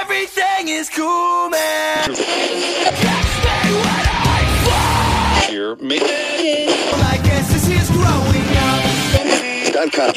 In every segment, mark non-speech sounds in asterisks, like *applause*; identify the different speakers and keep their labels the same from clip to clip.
Speaker 1: Everything is cool, man.
Speaker 2: Here, make
Speaker 1: I guess this is growing up.
Speaker 2: Dan kan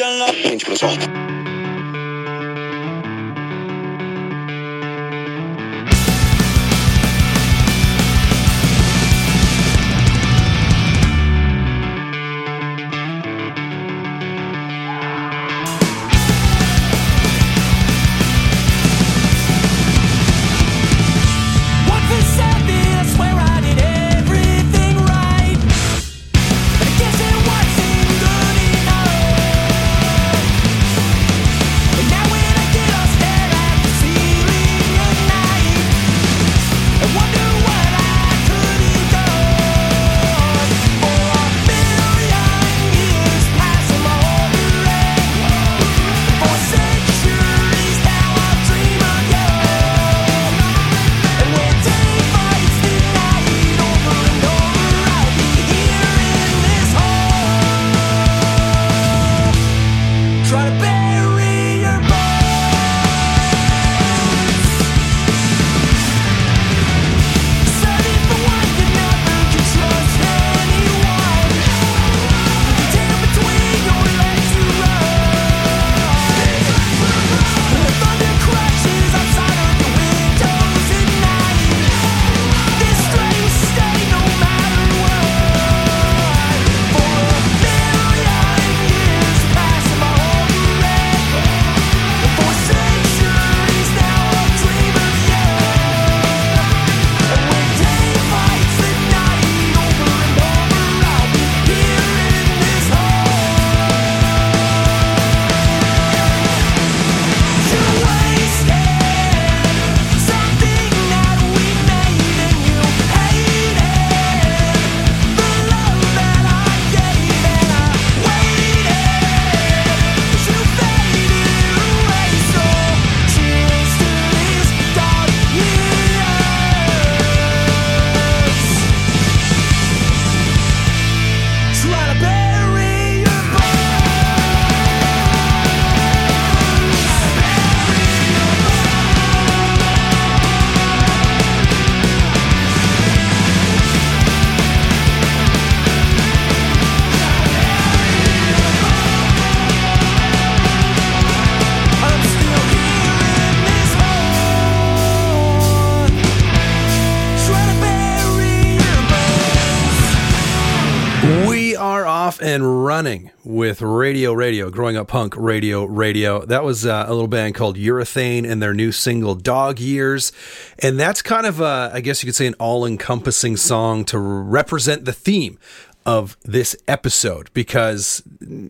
Speaker 1: and
Speaker 3: running with Radio Radio, Growing Up Punk Radio Radio. That was uh, a little band called Urethane and their new single Dog Years. And that's kind of, a, I guess you could say, an all encompassing song to represent the theme of this episode because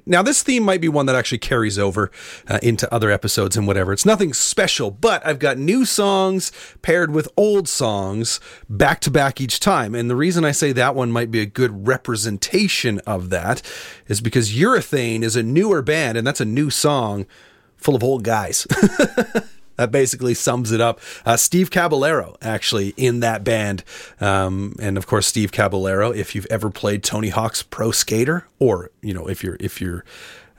Speaker 3: now this theme might be one that actually carries over uh, into other episodes and whatever. It's nothing special, but I've got new songs paired with old songs back to back each time. And the reason I say that one might be a good representation of that is because Urethane is a newer band and that's a new song full of old guys. *laughs* That basically sums it up. Uh, Steve Caballero, actually, in that band. Um, and of course, Steve Caballero, if you've ever played Tony Hawk's Pro Skater, or, you know, if you're, if you're,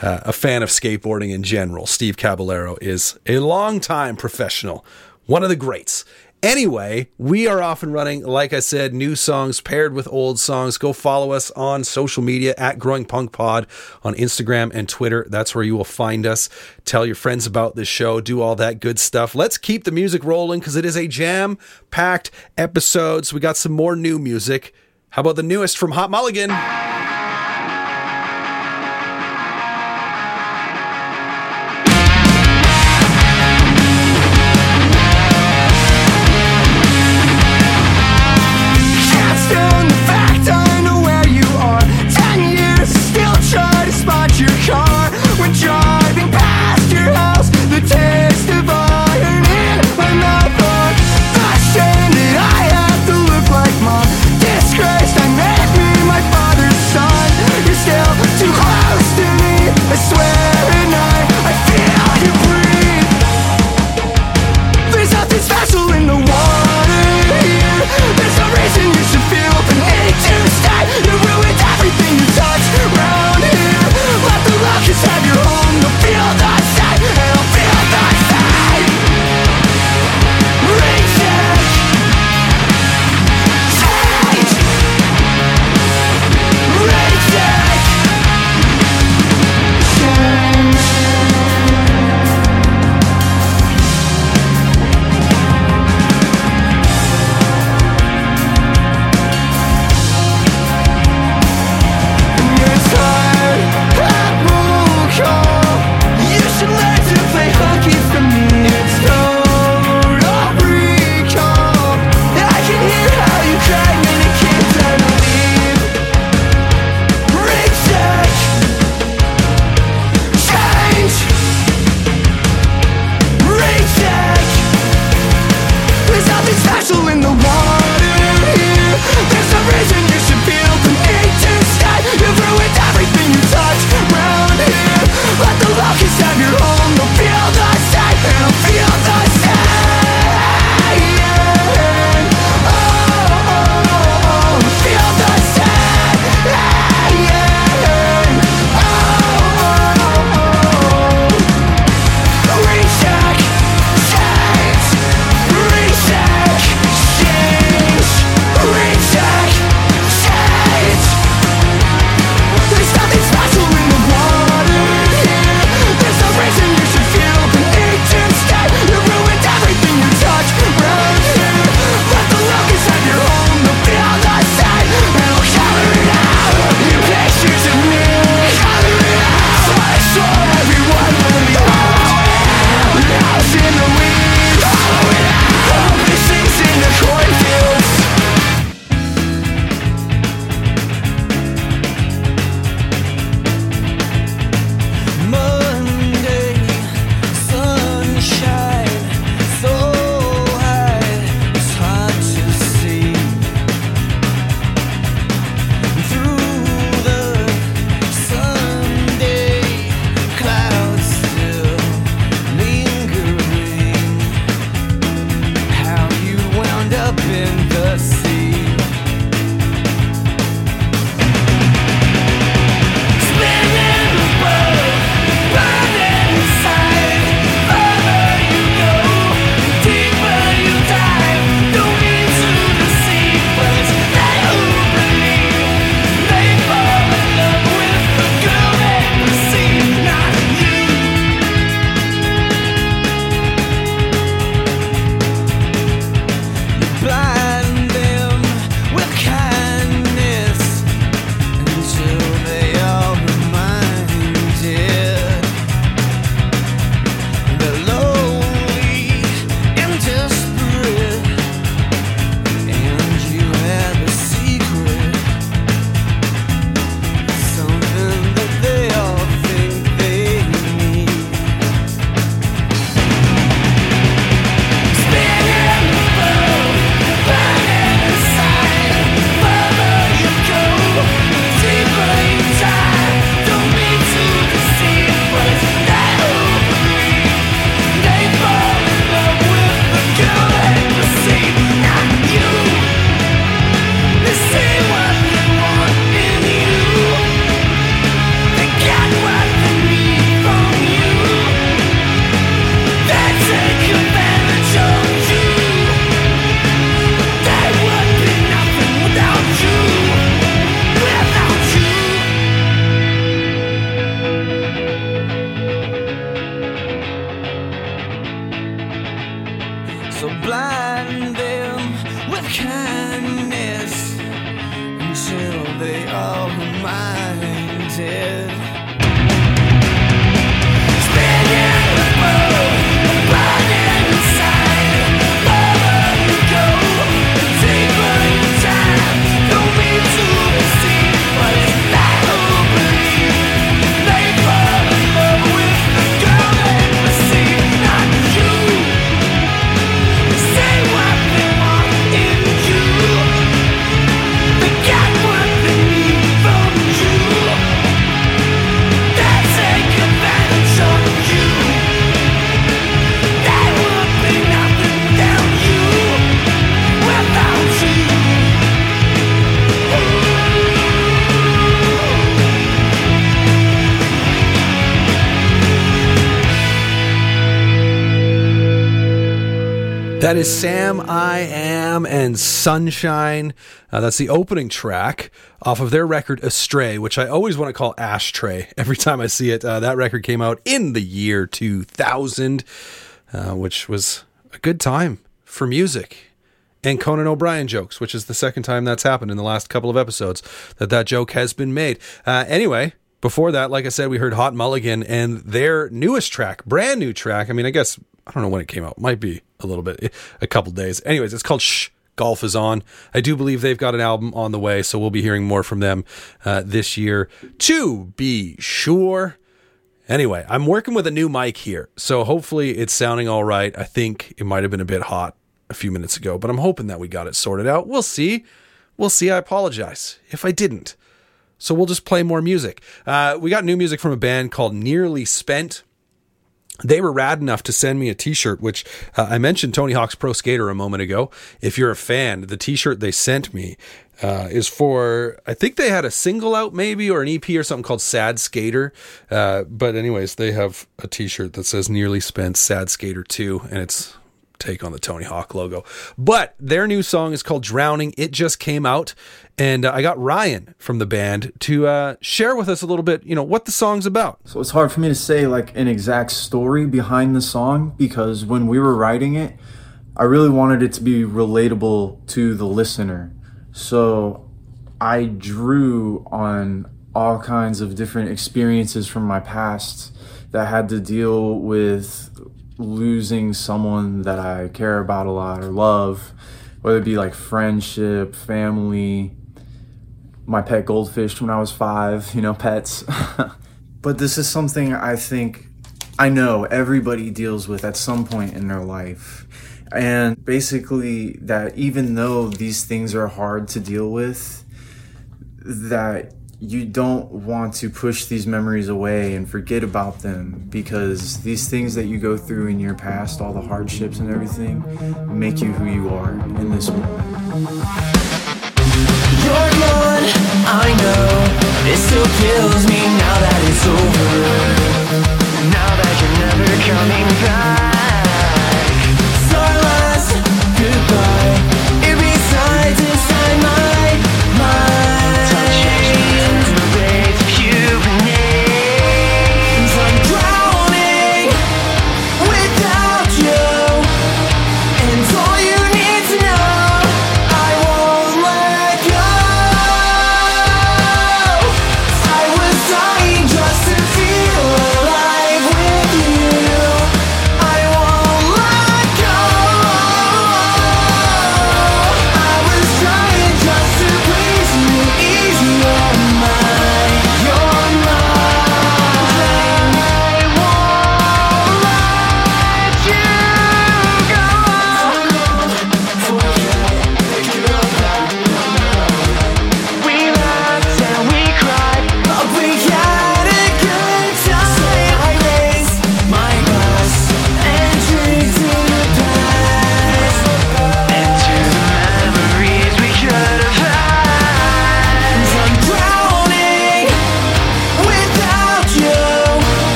Speaker 3: uh, a fan of skateboarding in general, Steve Caballero is a longtime professional, one of the greats. Anyway, we are off and running. Like I said, new songs paired with old songs. Go follow us on social media at Growing Punk Pod on Instagram and Twitter. That's where you will find us. Tell your friends about this show. Do all that good stuff. Let's keep the music rolling because it is a jam packed episode. So we got some more new music. How about the newest from Hot Mulligan? Is Samiam and Sunshine. Uh, that's the opening track off of their record Astray, which I always want to call Ashtray *laughs* every time I see it. Uh, that record came out in the year 2000, uh, which was a good time for music and Conan O'Brien jokes, which is the second time that's happened in the last couple of episodes that that joke has been made. Uh, anyway, before that, like I said, we heard Hot Mulligan and their newest track, brand new track. I mean, I guess I don't know when it came out. Might be a little bit, a couple days. Anyways, it's called Shh. Golf is on. I do believe they've got an album on the way, so we'll be hearing more from them uh, this year to be sure. Anyway, I'm working with a new mic here, so hopefully it's sounding all right. I think it might have been a bit hot a few minutes ago, but I'm hoping that we got it sorted out. We'll see. We'll see. I apologize if I didn't. So we'll just play more music. Uh, we got new music from a band called Nearly Spent they were rad enough to send me a t-shirt which uh, i mentioned tony hawk's pro skater a moment ago. If you're a fan the t-shirt they sent me uh, is for i think they had a single out maybe or an ep or something called sad skater. Uh, but anyways they have a t-shirt that says nearly spent sad skater 2 and it's take on the Tony Hawk logo. But their new song is called Drowning. It just came out. And uh, I got Ryan from the band to uh, share with us a little bit, you know, what the song's about.
Speaker 4: So it's hard for me to say like an exact story behind the song because when we were writing it, I really wanted it to be relatable to the listener. So I drew on all kinds of different experiences from my past that had to deal with losing someone that I care about a lot or love, whether it be like friendship, family, my pet goldfish when I was five, you know, pets. *laughs* but this is something I think I know everybody deals with at some point in their life. And basically, that even though these things are hard to deal with, that you don't want to push these memories away and forget about them because these things that you go through in your past, all the hardships and everything, make you who you are in this moment.
Speaker 2: You're gone, I know. It still kills me now that it's over. Now that you're never coming back.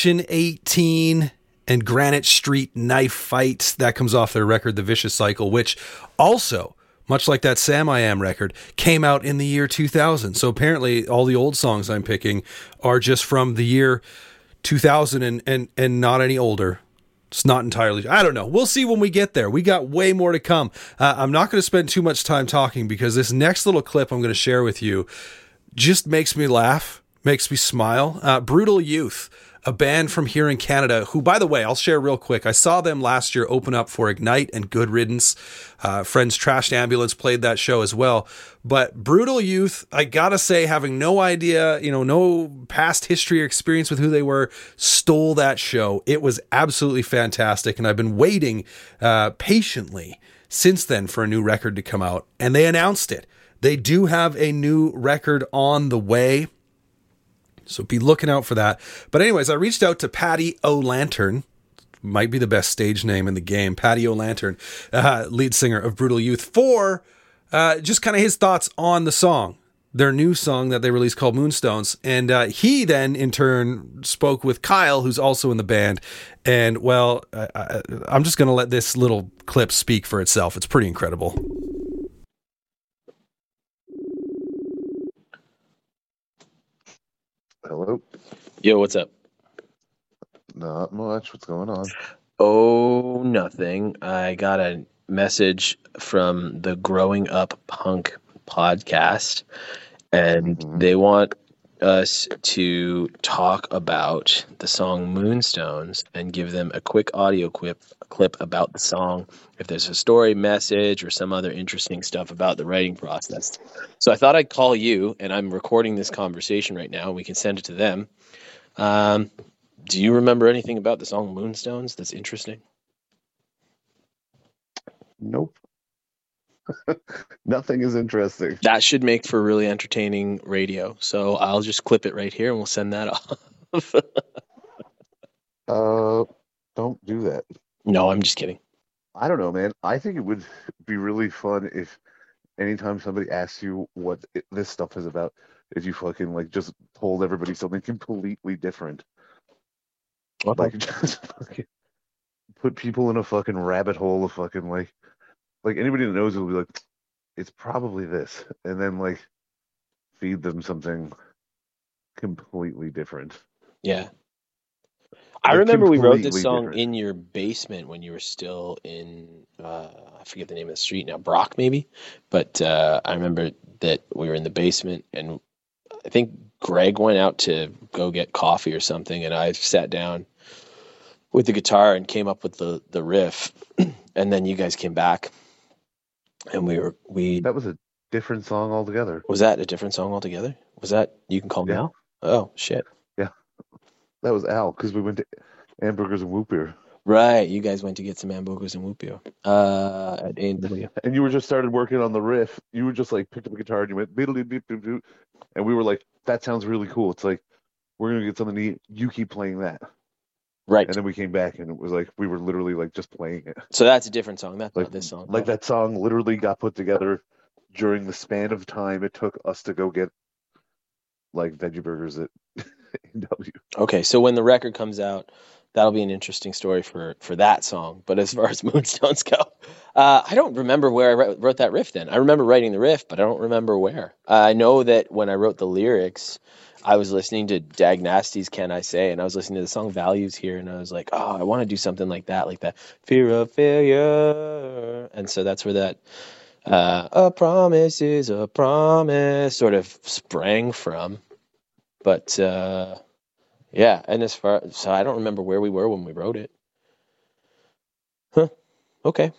Speaker 2: Is
Speaker 3: Junction 18 and Granite Street Knife Fight. That comes off their record, The Vicious Cycle, which also, much like that Samiam record, came out in the year 2000. So apparently, all the old songs I'm picking are just from the year 2000 and, and, and not any older. It's not entirely. I don't know. We'll see when we get there. We got way more to come. Uh, I'm not going to spend too much time talking because this next little clip I'm going to share with you just makes me laugh, makes me smile. Uh, Brutal Youth, a band from here in Canada, who, by the way, I'll share real quick. I saw them last year open up for Ignite and Good Riddance. Uh, Friends Trashed Ambulance played that show as well. But Brutal Youth, I gotta say, having no idea, you know, no past history or experience with who they were, stole that show. It was absolutely fantastic. And I've been waiting uh, patiently since then for a new record to come out. And they announced it. They do have a new record on the way. So be looking out for that. But, anyways, I reached out to Patty O'Lantern. Might be the best stage name in the game. Patty O'Lantern, uh, lead singer of Brutal Youth, for uh, just kind of his thoughts on the song, their new song that they released called Moonstones. And uh, he then, in turn, spoke with Kyle, who's also in the band. And, well, I, I, I'm just going to let this little clip speak for itself. It's pretty incredible.
Speaker 5: Hello.
Speaker 6: Yo, what's up?
Speaker 5: Not much. What's going on?
Speaker 6: Oh, nothing. I got a message from the Growing Up Punk podcast, and
Speaker 5: Mhm.
Speaker 6: they want us to talk about the song Moonstones and give them a quick audio clip clip about the song if there's a story message or some other interesting stuff about the writing process. So I thought I'd call you and I'm recording this conversation right now. We can send it to them. Um, do you remember anything about the song Moonstones that's interesting?
Speaker 5: Nope. *laughs* Nothing is interesting.
Speaker 6: That should make for really entertaining radio. So I'll just clip it right here and we'll send that *laughs* off.
Speaker 5: Uh, Don't do that.
Speaker 6: No, I'm just kidding.
Speaker 5: I don't know, man. I think it would be really fun if anytime somebody asks you what it, this stuff is about, if you fucking like just told everybody something completely different. Like *laughs* just fucking put people in a fucking rabbit hole of fucking like like anybody that knows will be like, it's probably this, and then like feed them something completely different.
Speaker 6: Yeah. I
Speaker 5: They're
Speaker 6: remember we wrote this song
Speaker 5: different.
Speaker 6: in your basement when you were still in uh, I forget the name of the street now, Brock maybe. But uh, I remember that we were in the basement and I think Greg went out to go get coffee or something and I sat down with the guitar and came up with the the riff *clears throat* and then you guys came back and we were we
Speaker 5: That was a different song altogether.
Speaker 6: was that a different song altogether? Was that You Can Call Me
Speaker 5: Yeah.
Speaker 6: Al? Oh shit.
Speaker 5: Yeah, that was Al because we went to Hamburgers and Whoop Beer,
Speaker 6: Right, you guys went to get some hamburgers and whoopio uh, at A&W.
Speaker 5: and you were just started working on the riff. You were just like picked up a guitar and you went biddly beep doop doop, and we were like, "That sounds really cool." It's like we're gonna get something neat. You keep playing that,
Speaker 6: Right.
Speaker 5: and then we came back and it was like we were literally like just playing it.
Speaker 6: So that's a different song. That's
Speaker 5: Like
Speaker 6: this song.
Speaker 5: like that song literally got put together during the span of time it took us to go get like veggie burgers at *laughs* A&W.
Speaker 6: Okay, so when the record comes out, that'll be an interesting story for for that song. But as far as *laughs* Moonstones go, uh, I don't remember where I wrote, wrote that riff. Then I remember writing the riff, but I don't remember where. Uh, I know that when I wrote the lyrics, I was listening to Dag Nasty's "Can I Say," and I was listening to the song "Values" here, and I was like, "Oh, I want to do something like that, like that fear of failure," and so that's where that. Uh, a promise is a promise sort of sprang from. But uh yeah and as far so i don't remember where we were when we wrote it. Huh okay.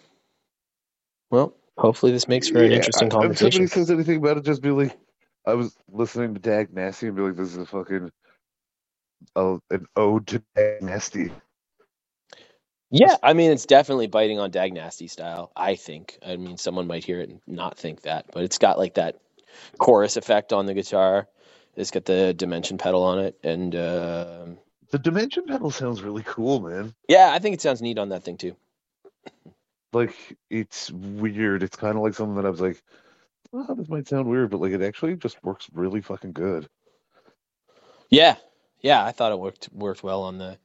Speaker 6: Well hopefully this makes for an
Speaker 5: Yeah,
Speaker 6: interesting
Speaker 5: I- If
Speaker 6: conversation.
Speaker 5: somebody says anything about it, just be like, I was listening to Dag Nasty and be like, this is a fucking uh, an ode to Dag Nasty.
Speaker 6: yeah i mean it's definitely biting on dag nasty style i think i mean someone might hear it and not think that but it's got like that chorus effect on the guitar it's got the dimension pedal on it and um
Speaker 5: The dimension pedal sounds really cool, man.
Speaker 6: yeah i think it sounds neat on that thing too
Speaker 5: Like it's weird. It's kind of like something that I was like, oh, this might sound weird, but like it actually just works really fucking good.
Speaker 6: Yeah, yeah, I thought it worked worked well on the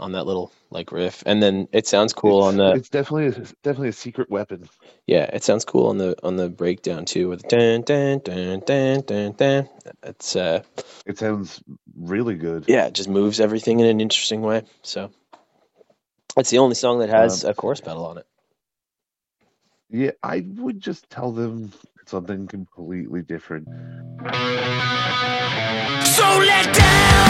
Speaker 6: on that little like riff, and then it sounds cool
Speaker 5: it's,
Speaker 6: on the
Speaker 5: It's definitely a, definitely a secret weapon.
Speaker 6: yeah, it sounds cool on the on the breakdown too with dun dun dun dun dun dun. It's uh
Speaker 5: It sounds really good.
Speaker 6: yeah, it just moves everything in an interesting way. So it's the only song that has
Speaker 5: Um,
Speaker 6: a chorus pedal on it.
Speaker 5: Yeah, I would just tell them something completely different.
Speaker 2: So let down.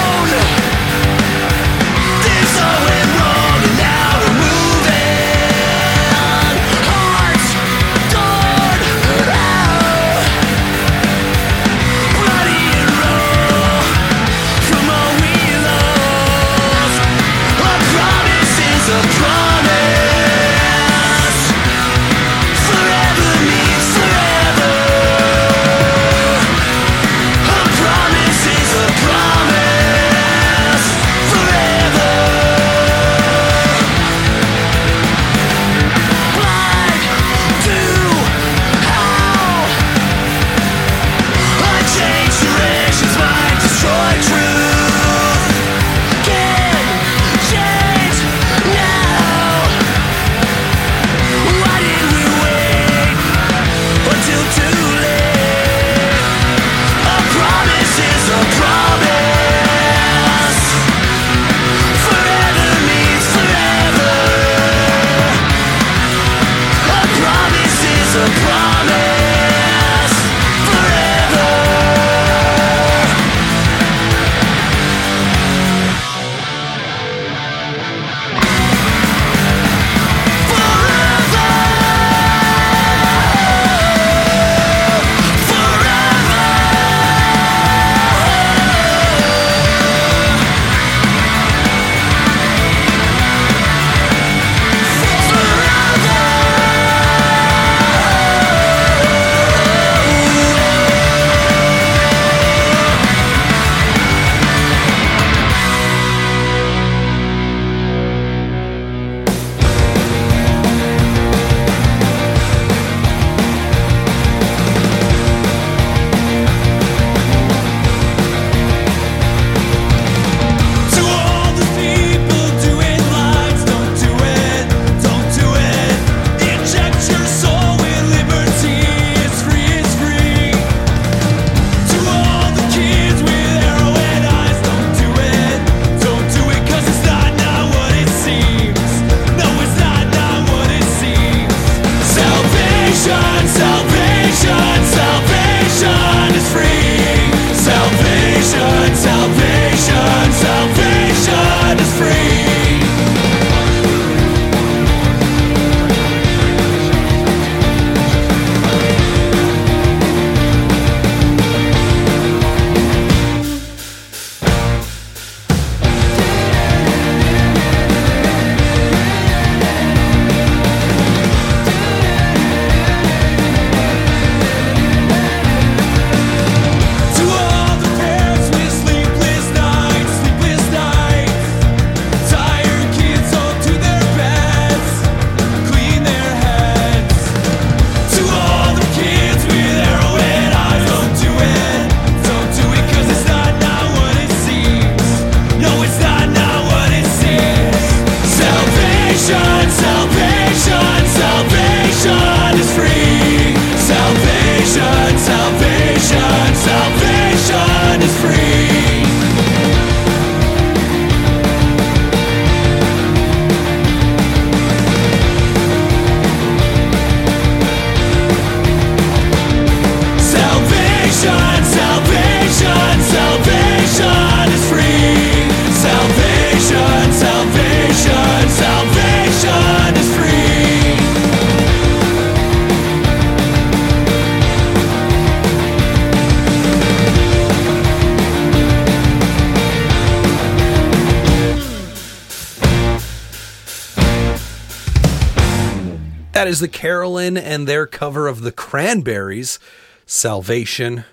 Speaker 2: And
Speaker 3: their cover of the Cranberries, Salvation,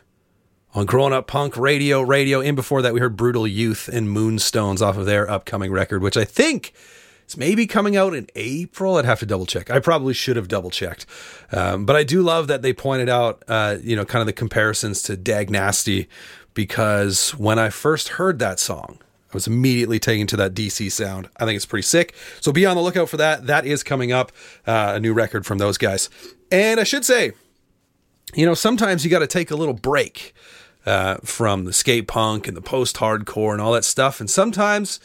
Speaker 3: on Growing Up Punk Radio. Radio. In before that, we heard Brutal Youth and Moonstones off of their upcoming record, which I think is maybe coming out in April. I'd have to double check. I probably should have double checked. Um, but I do love that they pointed out, uh, you know, kind of the comparisons to Dag Nasty, because when I first heard that song, I was immediately taken to that DC sound. I think it's pretty sick. So be on the lookout for that. That is coming up, uh, a new record from those guys. And I should say, you know, sometimes you got to take a little break uh, from the skate punk and the post hardcore and all that stuff. And sometimes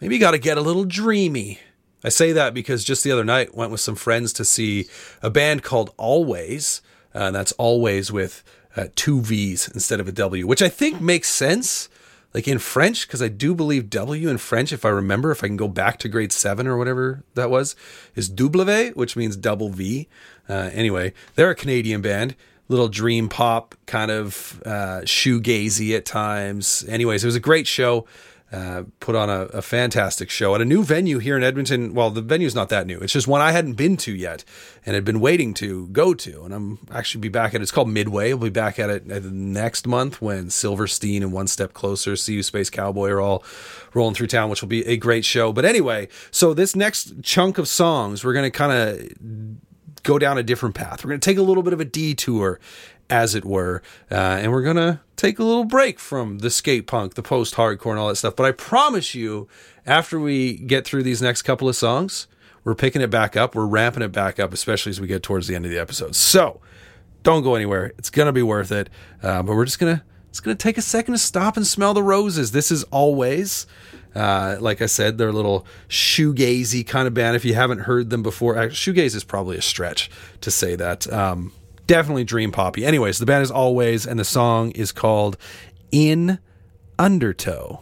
Speaker 3: maybe you got to get a little dreamy. I say that because just the other night went with some friends to see a band called Alvvays, uh, and that's Alvvays with uh, two V's instead of a W, which I think makes sense. Like in French, because I do believe W in French, if I remember, if I can go back to grade seven or whatever that was, is W, which means double V. Uh, anyway, they're a Canadian band little dream pop kind of uh, shoegazy at times. Anyways, it was a great show. Uh, put on a, a, fantastic show at a new venue here in Edmonton. Well, the venue's not that new. It's just one I hadn't been to yet and had been waiting to go to. And I'm actually be back at it. It's called Midway. I'll be back at it next month when Silverstein and One Step Closer, See You Space Cowboy are all rolling through town, which will be a great show. But anyway, so this next chunk of songs, we're going to kind of go down a different path. We're going to take a little bit of a detour as it were. Uh, and we're going to take a little break from the skate punk, the post hardcore, and all that stuff. But I promise you, after we get through these next couple of songs, we're picking it back up. We're ramping it back up, especially as we get towards the end of the episode. So don't go anywhere. It's going to be worth it. Uh, but we're just going to. It's going to take a second to stop and smell the roses. This is Alvvays, uh, like I said, they're a little shoegazy kind of band. If you haven't heard them before, shoegaze is probably a stretch to say that. Um, definitely dream poppy. Anyways, the band is Alvvays, and the song is called In Undertow.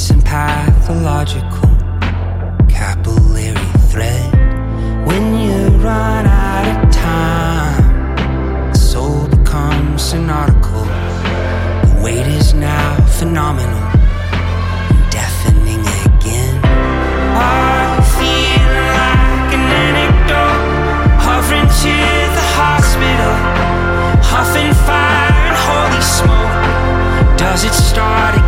Speaker 7: Dense and pathological, capillary thread. When you run out of time, the soul becomes synodical. The weight is now phenomenal, deafening again. I'm feeling like an anecdote, hovering to the hospital, huffing fire and holy smoke. Does it start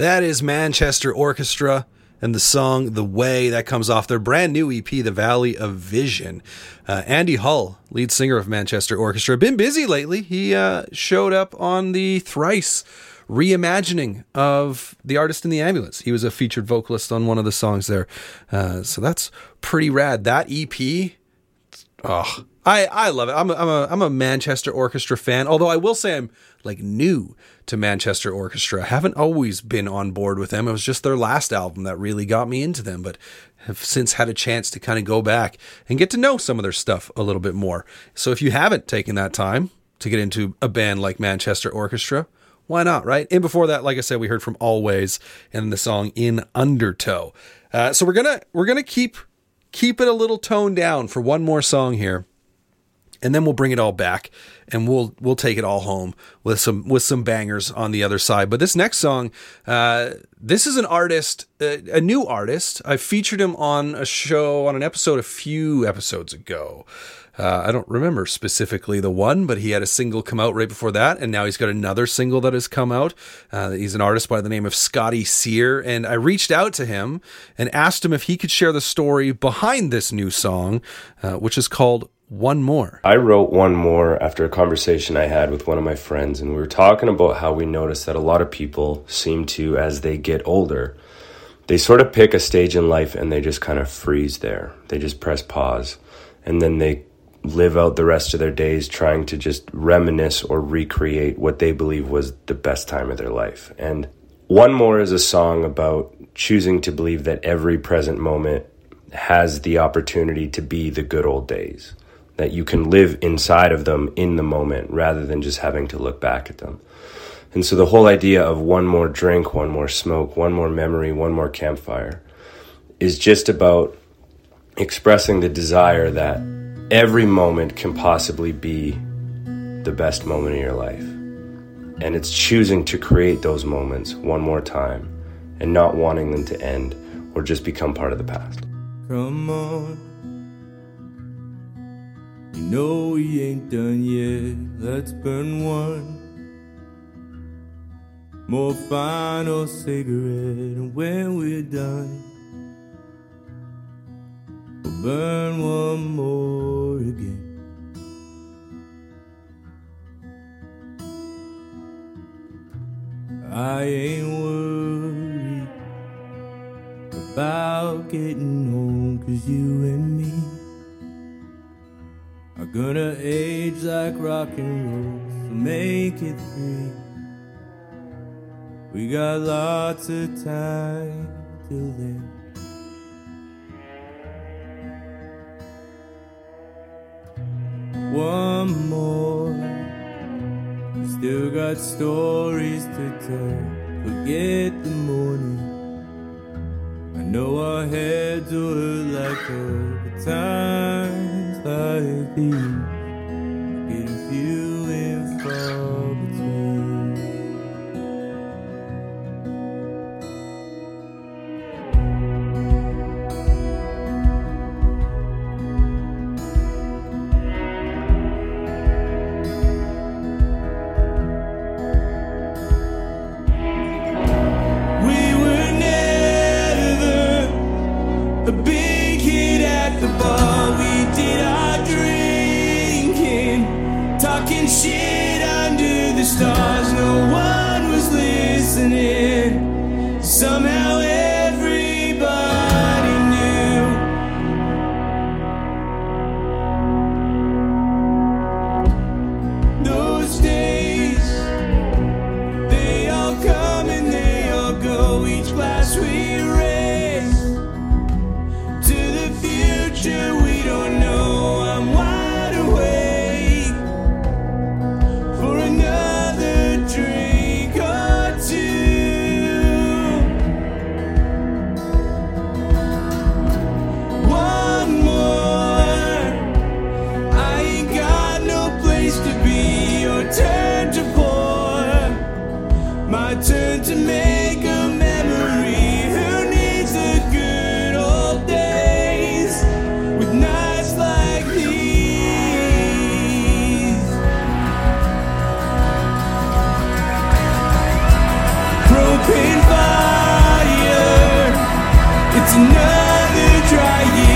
Speaker 3: That is Manchester Orchestra and the song The Way that comes off their brand new EP, The Valley of Vision. Uh, Andy Hull, lead singer of Manchester Orchestra, been busy lately. He uh, showed up on the thrice reimagining of The Artist in the Ambulance. He was a featured vocalist on one of the songs there. Uh, so that's pretty rad. That EP, Oh, I, I love it. I'm a, I'm a I'm a Manchester Orchestra fan. Although I will say I'm like new to Manchester Orchestra. I haven't always been on board with them. It was just their last album that really got me into them, but have since had a chance to kind of go back and get to know some of their stuff a little bit more. So if you haven't taken that time to get into a band like Manchester Orchestra, why not, right? And before that, like I said, we heard from Alvvays and the song In Undertow. Uh, so we're gonna we're gonna keep keep it a little toned down for one more song here and then we'll bring it all back and we'll we'll take it all home with some with some bangers on the other side. But this next song uh, this is an artist uh, a new artist. I featured him on a show on an episode a few episodes ago uh, I don't remember specifically the one, but he had a single come out right before that, and now he's got another single that has come out. Uh, he's an artist by the name of Scotty Sear, and I reached out to him and asked him if he could share the story behind this new song, uh, which is called One More.
Speaker 8: I wrote one more after a conversation I had with one of my friends, and we were talking about how we noticed that a lot of people seem to, as they get older, they sort of pick a stage in life and they just kind of freeze there. They just press pause, and then they live out the rest of their days trying to just reminisce or recreate what they believe was the best time of their life. And One More is a song about choosing to believe that every present moment has the opportunity to be the good old days, that you can live inside of them in the moment rather than just having to look back at them. And so the whole idea of one more drink, one more smoke, one more memory, one more campfire is just about expressing the desire that every moment can possibly be the best moment in your life. And it's choosing to create those moments one more time and not wanting them to end or just become part of the past.
Speaker 9: Come on. You know we ain't done yet. Let's burn one more final cigarette. And when we're done, we'll burn one more again. I ain't worried about getting home, cause you and me are gonna age like rock and roll, so make it three. We got lots of time till then. One more. Still got stories to tell. Forget the morning. I know our heads will hurt like hell, times like these another dry year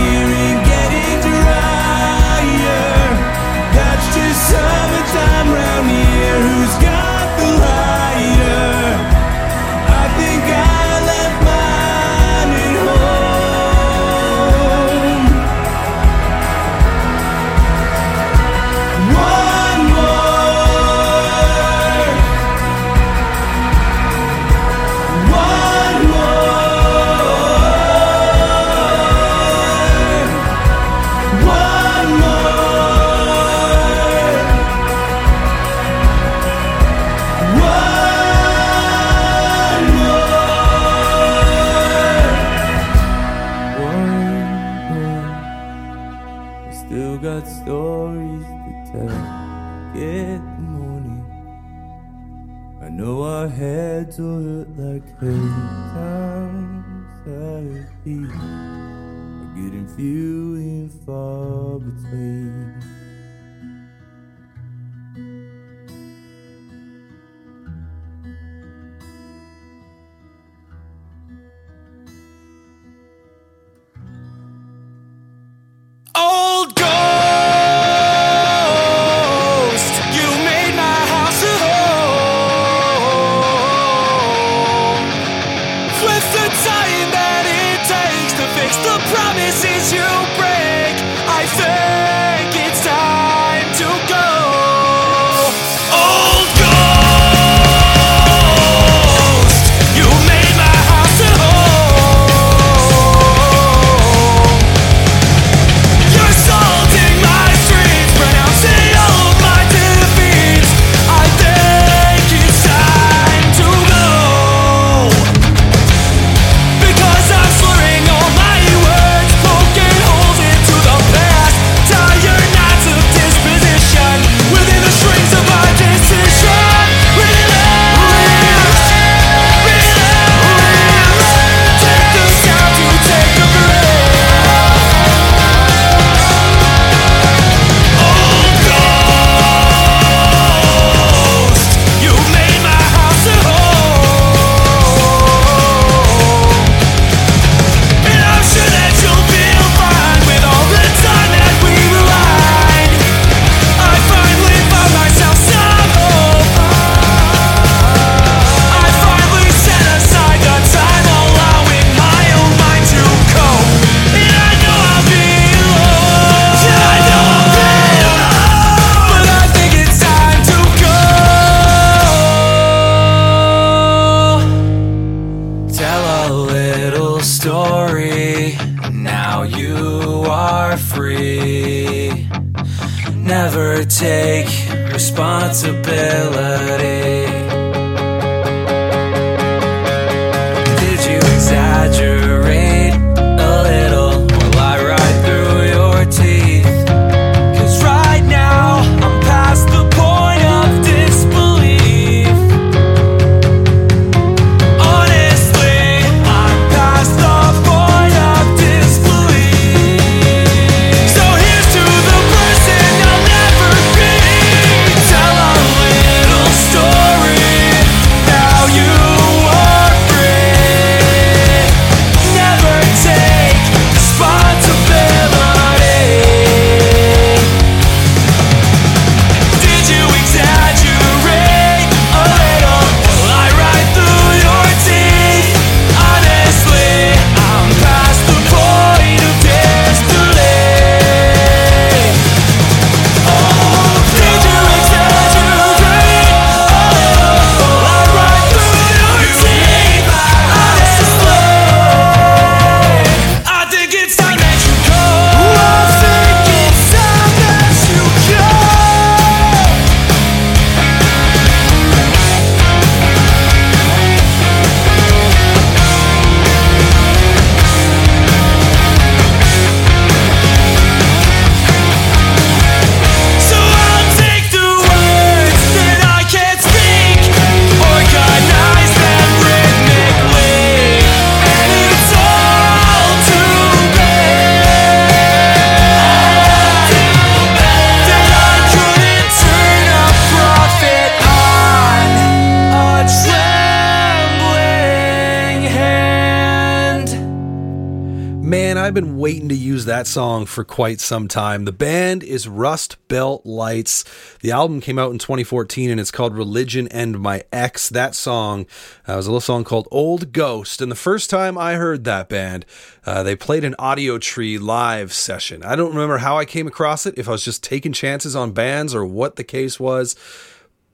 Speaker 3: waiting to use that song for quite some time. The band is Rust Belt Lights. The album came out in 2014 and it's called Religion and My Ex. That song uh, was a little song called Old Ghost. And the first time I heard that band, uh, they played an Audiotree live session. I don't remember how I came across it, if I was just taking chances on bands or what the case was.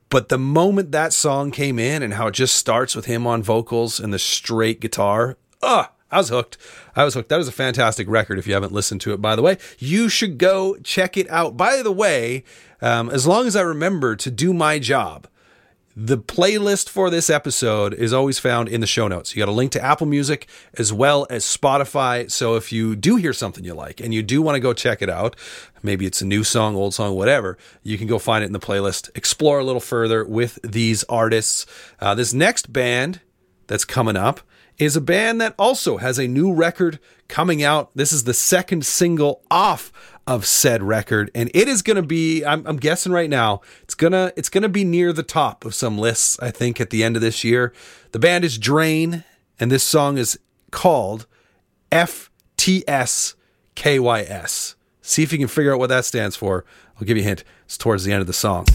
Speaker 3: But the moment that song came in and how it just starts with him on vocals and the straight guitar, ah, I was hooked. I was hooked. That is a fantastic record. If you haven't listened to it, by the way, you should go check it out. By the way, um, as long as I remember to do my job, the playlist for this episode is always found in the show notes. You got a link to Apple Music as well as Spotify. So if you do hear something you like and you do want to go check it out, maybe it's a new song, old song, whatever, you can go find it in the playlist, explore a little further with these artists. Uh, this next band that's coming up is a band that also has a new record coming out. This is the second single off of said record, and it is going to be. I'm, I'm guessing right now it's gonna it's gonna be near the top of some lists. I think at the end of this year. The band is Drain, and this song is called FTSKYS. See if you can figure out what that stands for. I'll give you a hint. It's towards the end of the song.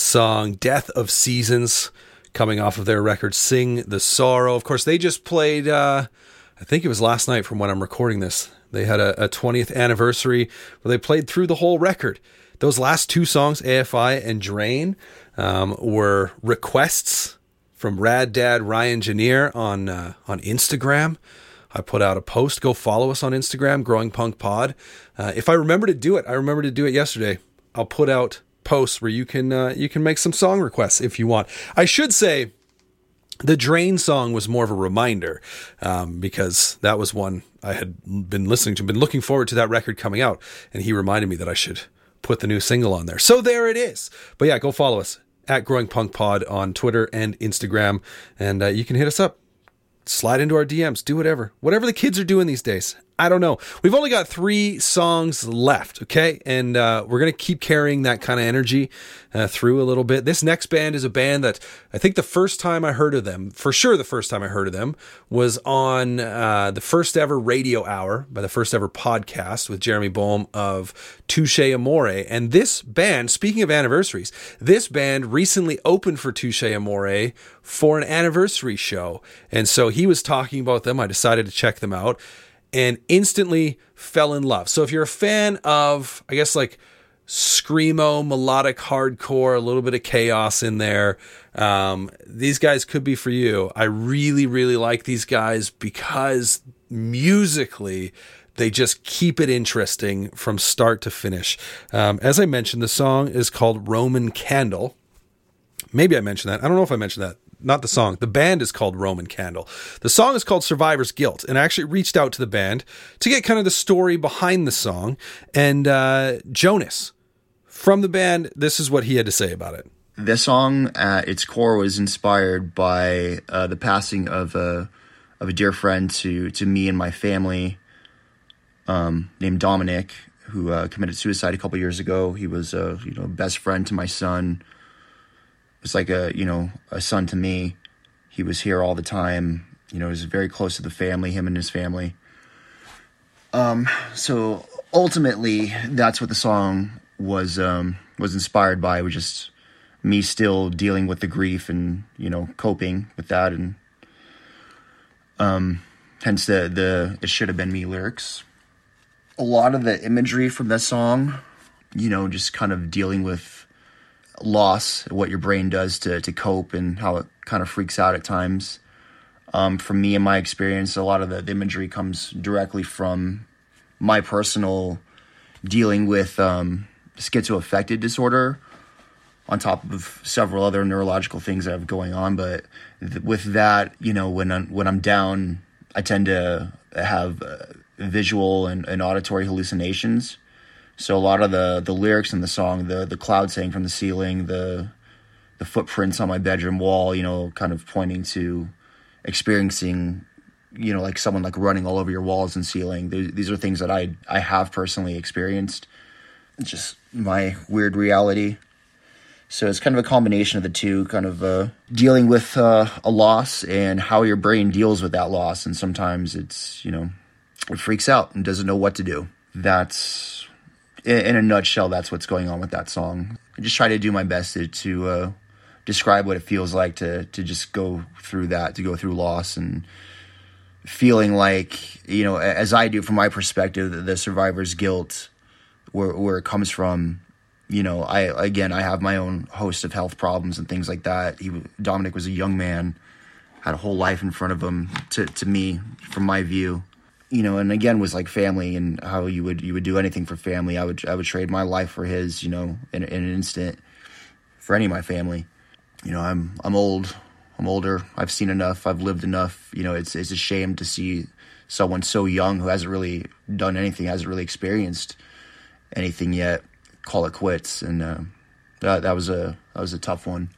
Speaker 3: Song Death of Seasons coming off of their record Sing the Sorrow. Of course, they just played, uh, I think it was last night from when I'm recording this. They had a, a 20th anniversary where they played through the whole record. Those last two songs, AFI and Drain, um, were requests from Rad Dad Ryan Janier on uh, on Instagram. I put out a post. Go follow us on Instagram, Growing Punk Pod. Uh, if I remember to do it, I remember to do it yesterday. I'll put out posts where you can uh, you can make some song requests if you want. I should say the Drain song was more of a reminder um, because that was one I had been listening to, been looking forward to that record coming out, and he reminded me that I should put the new single on there. So there it is. But yeah, go follow us at Growing Punk Pod on Twitter and Instagram, and uh, you can hit us up slide into our DMs, do whatever. Whatever the kids are doing these days. I don't know. We've only got three songs left, okay? And uh, we're going to keep carrying that kind of energy uh, through a little bit. This next band is a band that I think the first time I heard of them, for sure the first time I heard of them, was on uh, the first ever radio hour by the first ever podcast with Jeremy Bolm of Touche Amore. And this band, speaking of anniversaries, this band recently opened for Touche Amore for an anniversary show. And so he was talking about them. I decided to check them out and instantly fell in love. So if you're a fan of, I guess, like screamo, melodic hardcore, a little bit of chaos in there, um, these guys could be for you. I really, really like these guys because musically, they just keep it interesting from start to finish. Um, as I mentioned, the song is called Roman Candle. Maybe I mentioned that. I don't know if I mentioned that. Not the song. The band is called Roman Candle. The song is called Survivor's Guilt. And I actually reached out to the band to get kind of the story behind the song. And uh, Jonas from the band, this is what he had to say about it.
Speaker 10: This song, at its core, was inspired by uh, the passing of a of a dear friend to to me and my family, um, named Dominic, who uh, committed suicide a couple years ago. He was a you know best friend to my son. Was like a you know a son to me. He was here all the time. You know, he was very close to the family, him and his family. Um, so ultimately, that's what the song was um, was inspired by. It was just me still dealing with the grief and you know coping with that, and um, hence the the it should have been me lyrics. A lot of the imagery from that song, you know, just kind of dealing with loss, what your brain does to to cope, and how it kind of freaks out at times. Um, from me and my experience, a lot of the, the imagery comes directly from my personal dealing with um, schizoaffective disorder on top of several other neurological things that have going on. But th- with that, you know, when I'm, when I'm down, I tend to have uh, visual and, and auditory hallucinations. So a lot of the, the lyrics in the song, the, the cloud saying from the ceiling, the, the footprints on my bedroom wall, you know, kind of pointing to experiencing, you know, like someone like running all over your walls and ceiling. Th- These are things that I, I have personally experienced. It's just my weird reality. So it's kind of a combination of the two, kind of uh, dealing with uh, a loss and how your brain deals with that loss. And sometimes it's, you know, it freaks out and doesn't know what to do. That's, in, a nutshell, that's what's going on with that song. I just try to do my best to, to uh, describe what it feels like to, to just go through that, to go through loss and feeling like, you know, as I do from my perspective, the, the survivor's guilt, where, where it comes from, you know, I again I have my own host of health problems and things like that. He Dominic was a young man, had a whole life in front of him. To to me, from my view, you know, and again was like family and how you would you would do anything for family. I would I would trade my life for his. You know, in, in an instant, for any of my family. You know, I'm I'm old. I'm older. I've seen enough. I've lived enough. You know, it's it's a shame to see someone so young who hasn't really done anything, hasn't really experienced anything yet call it quits, and uh, that that was a that was a tough one.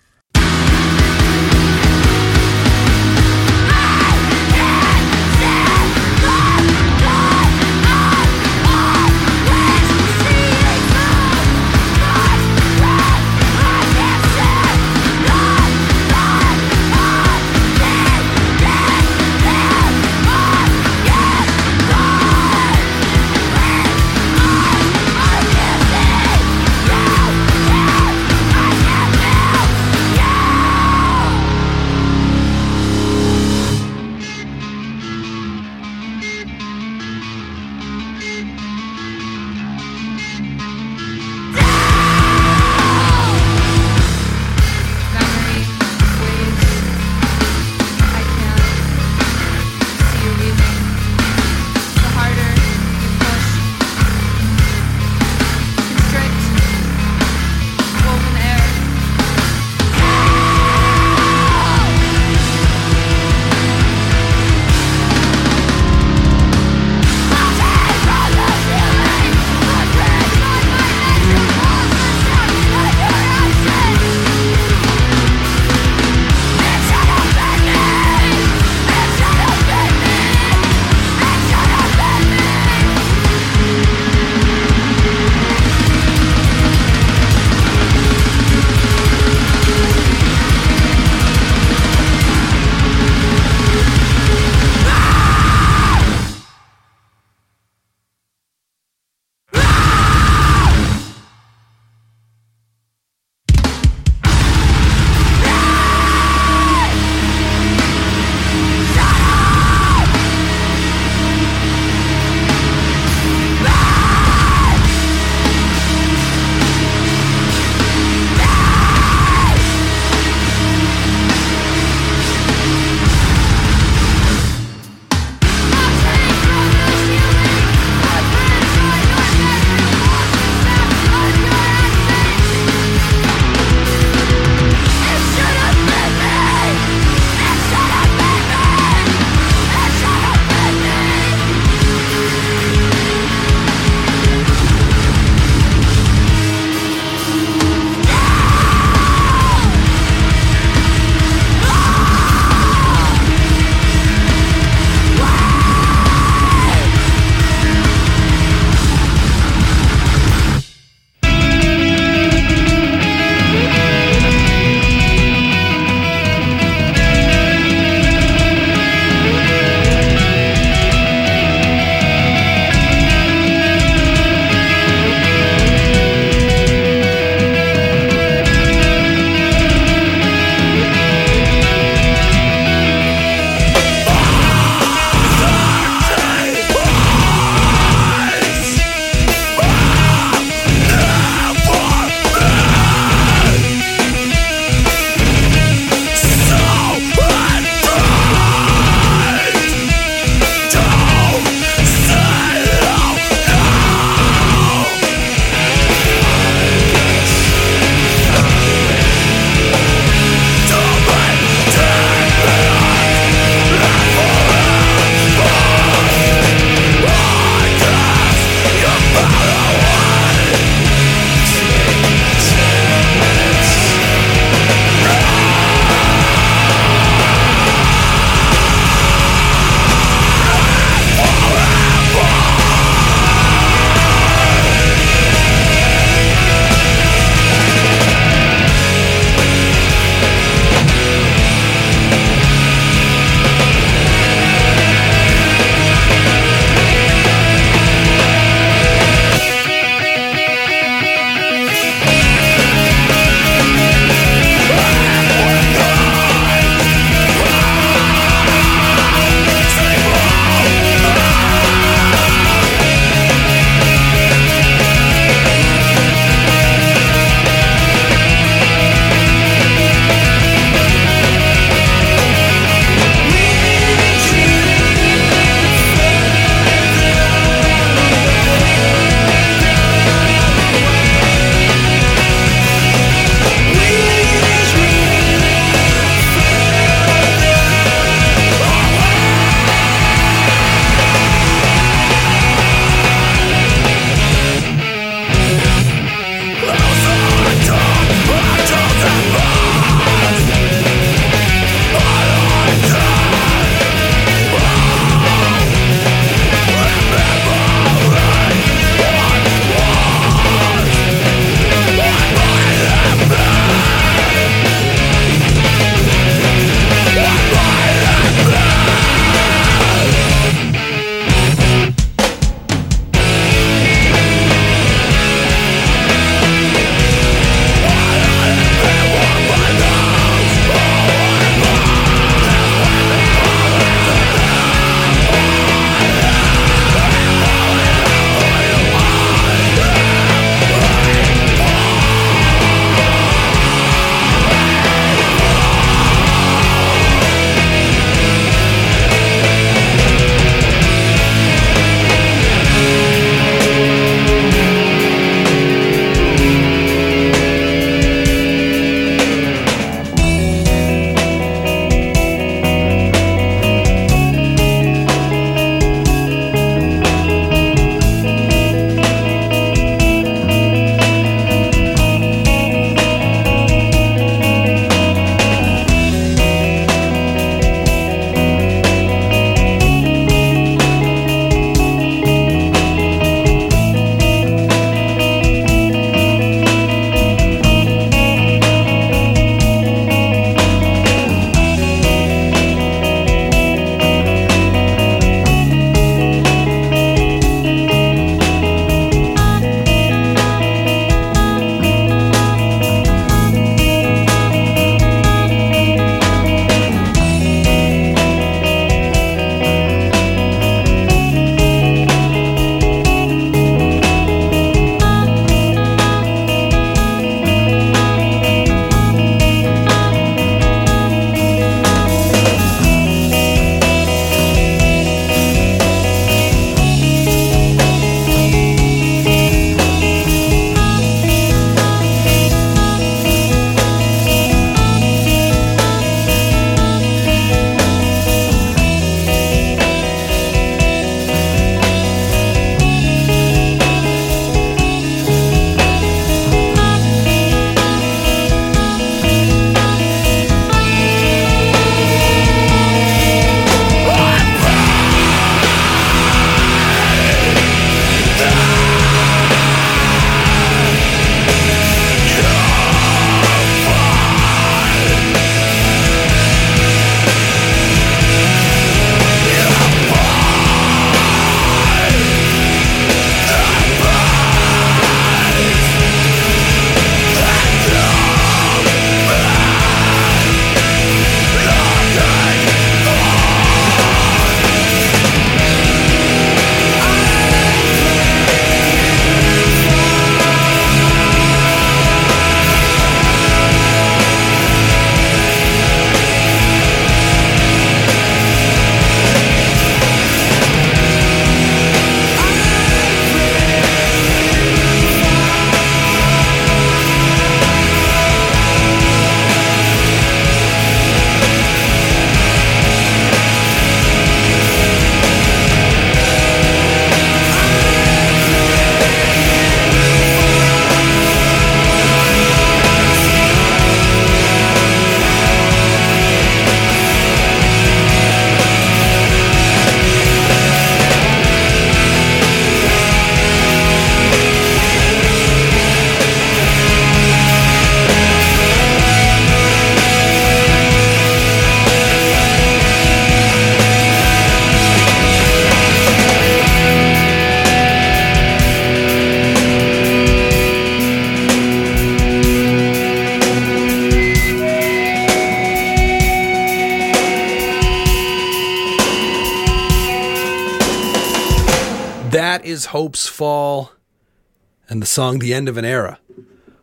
Speaker 3: And the song The End of an Era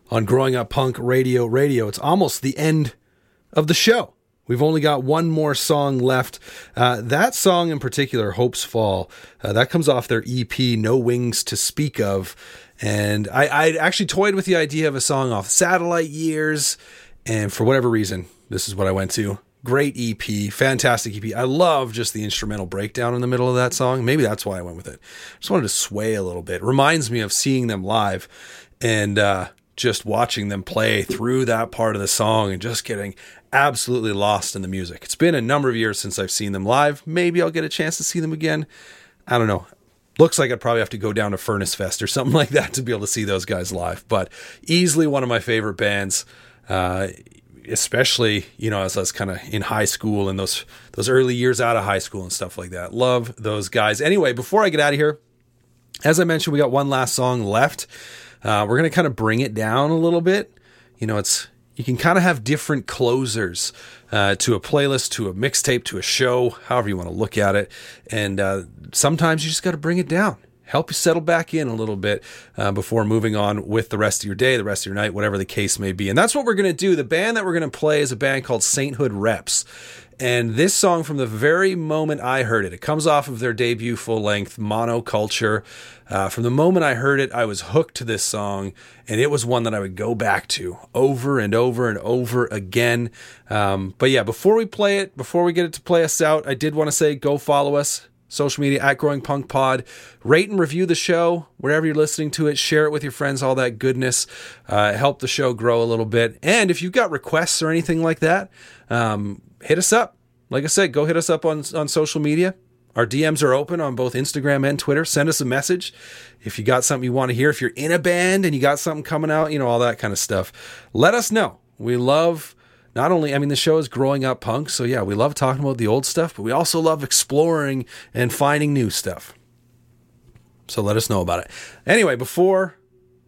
Speaker 3: on Growing Up Punk Radio Radio. It's almost the end of the show. We've only got one more song left. Uh, that song in particular, Hopesfall, uh, that comes off their EP, No Wings to Speak of. And I, I actually toyed with the idea of a song off Satellite Years. And for whatever reason, this is what I went to. Great EP, fantastic EP. I love just the instrumental breakdown in the middle of that song. Maybe that's why I went with it. Just wanted to sway a little bit. Reminds me of seeing them live and uh, just watching them play through that part of the song and just getting absolutely lost in the music. It's been a number of years since I've seen them live. Maybe I'll get a chance to see them again. I don't know. Looks like I'd probably have to go down to Furnace Fest or something *laughs* like that to be able to see those guys live. But easily one of my favorite bands, uh, especially you know as I was kind of in high school and those those early years out of high school and stuff like that. Love those guys. Anyway, before I get out of here, as I mentioned, we got one last song left. Uh, we're gonna kind of bring it down a little bit. You know, it's you can kind of have different closers uh, to a playlist, to a mixtape, to a show, however you want to look at it. And uh, sometimes you just got to bring it down. Help you settle back in a little bit uh, before moving on with the rest of your day, the rest of your night, whatever the case may be. And that's what we're going to do. The band that we're going to play is a band called Sainthood Reps. And this song, from the very moment I heard it, it comes off of their debut full length, Monoculture. Uh, from the moment I heard it, I was hooked to this song, and it was one that I would go back to over and over and over again. Um, but yeah, before we play it, before we get it to play us out, I did want to say go follow us. Social media at Growing Punk Pod. Rate and review the show wherever you're listening to it. Share it with your friends, all that goodness. Uh, help the show grow a little bit. And if you've got requests or anything like that, um, hit us up. Like I said, go hit us up on, on social media. Our DMs are open on both Instagram and Twitter. Send us a message if you got something you want to hear. If you're in a band and you got something coming out, you know, all that kind of stuff. Let us know. We love not only, I mean, the show is growing up punk. So yeah, we love talking about the old stuff, but we also love exploring and finding new stuff. So let us know about it. Anyway, before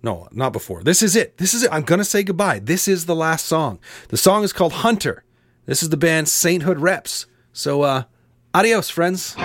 Speaker 3: no, not before. This is it. This is it. I'm going to say goodbye. This is the last song. The song is called Hunter. This is the band Sainthood Reps. So, uh, adios, friends.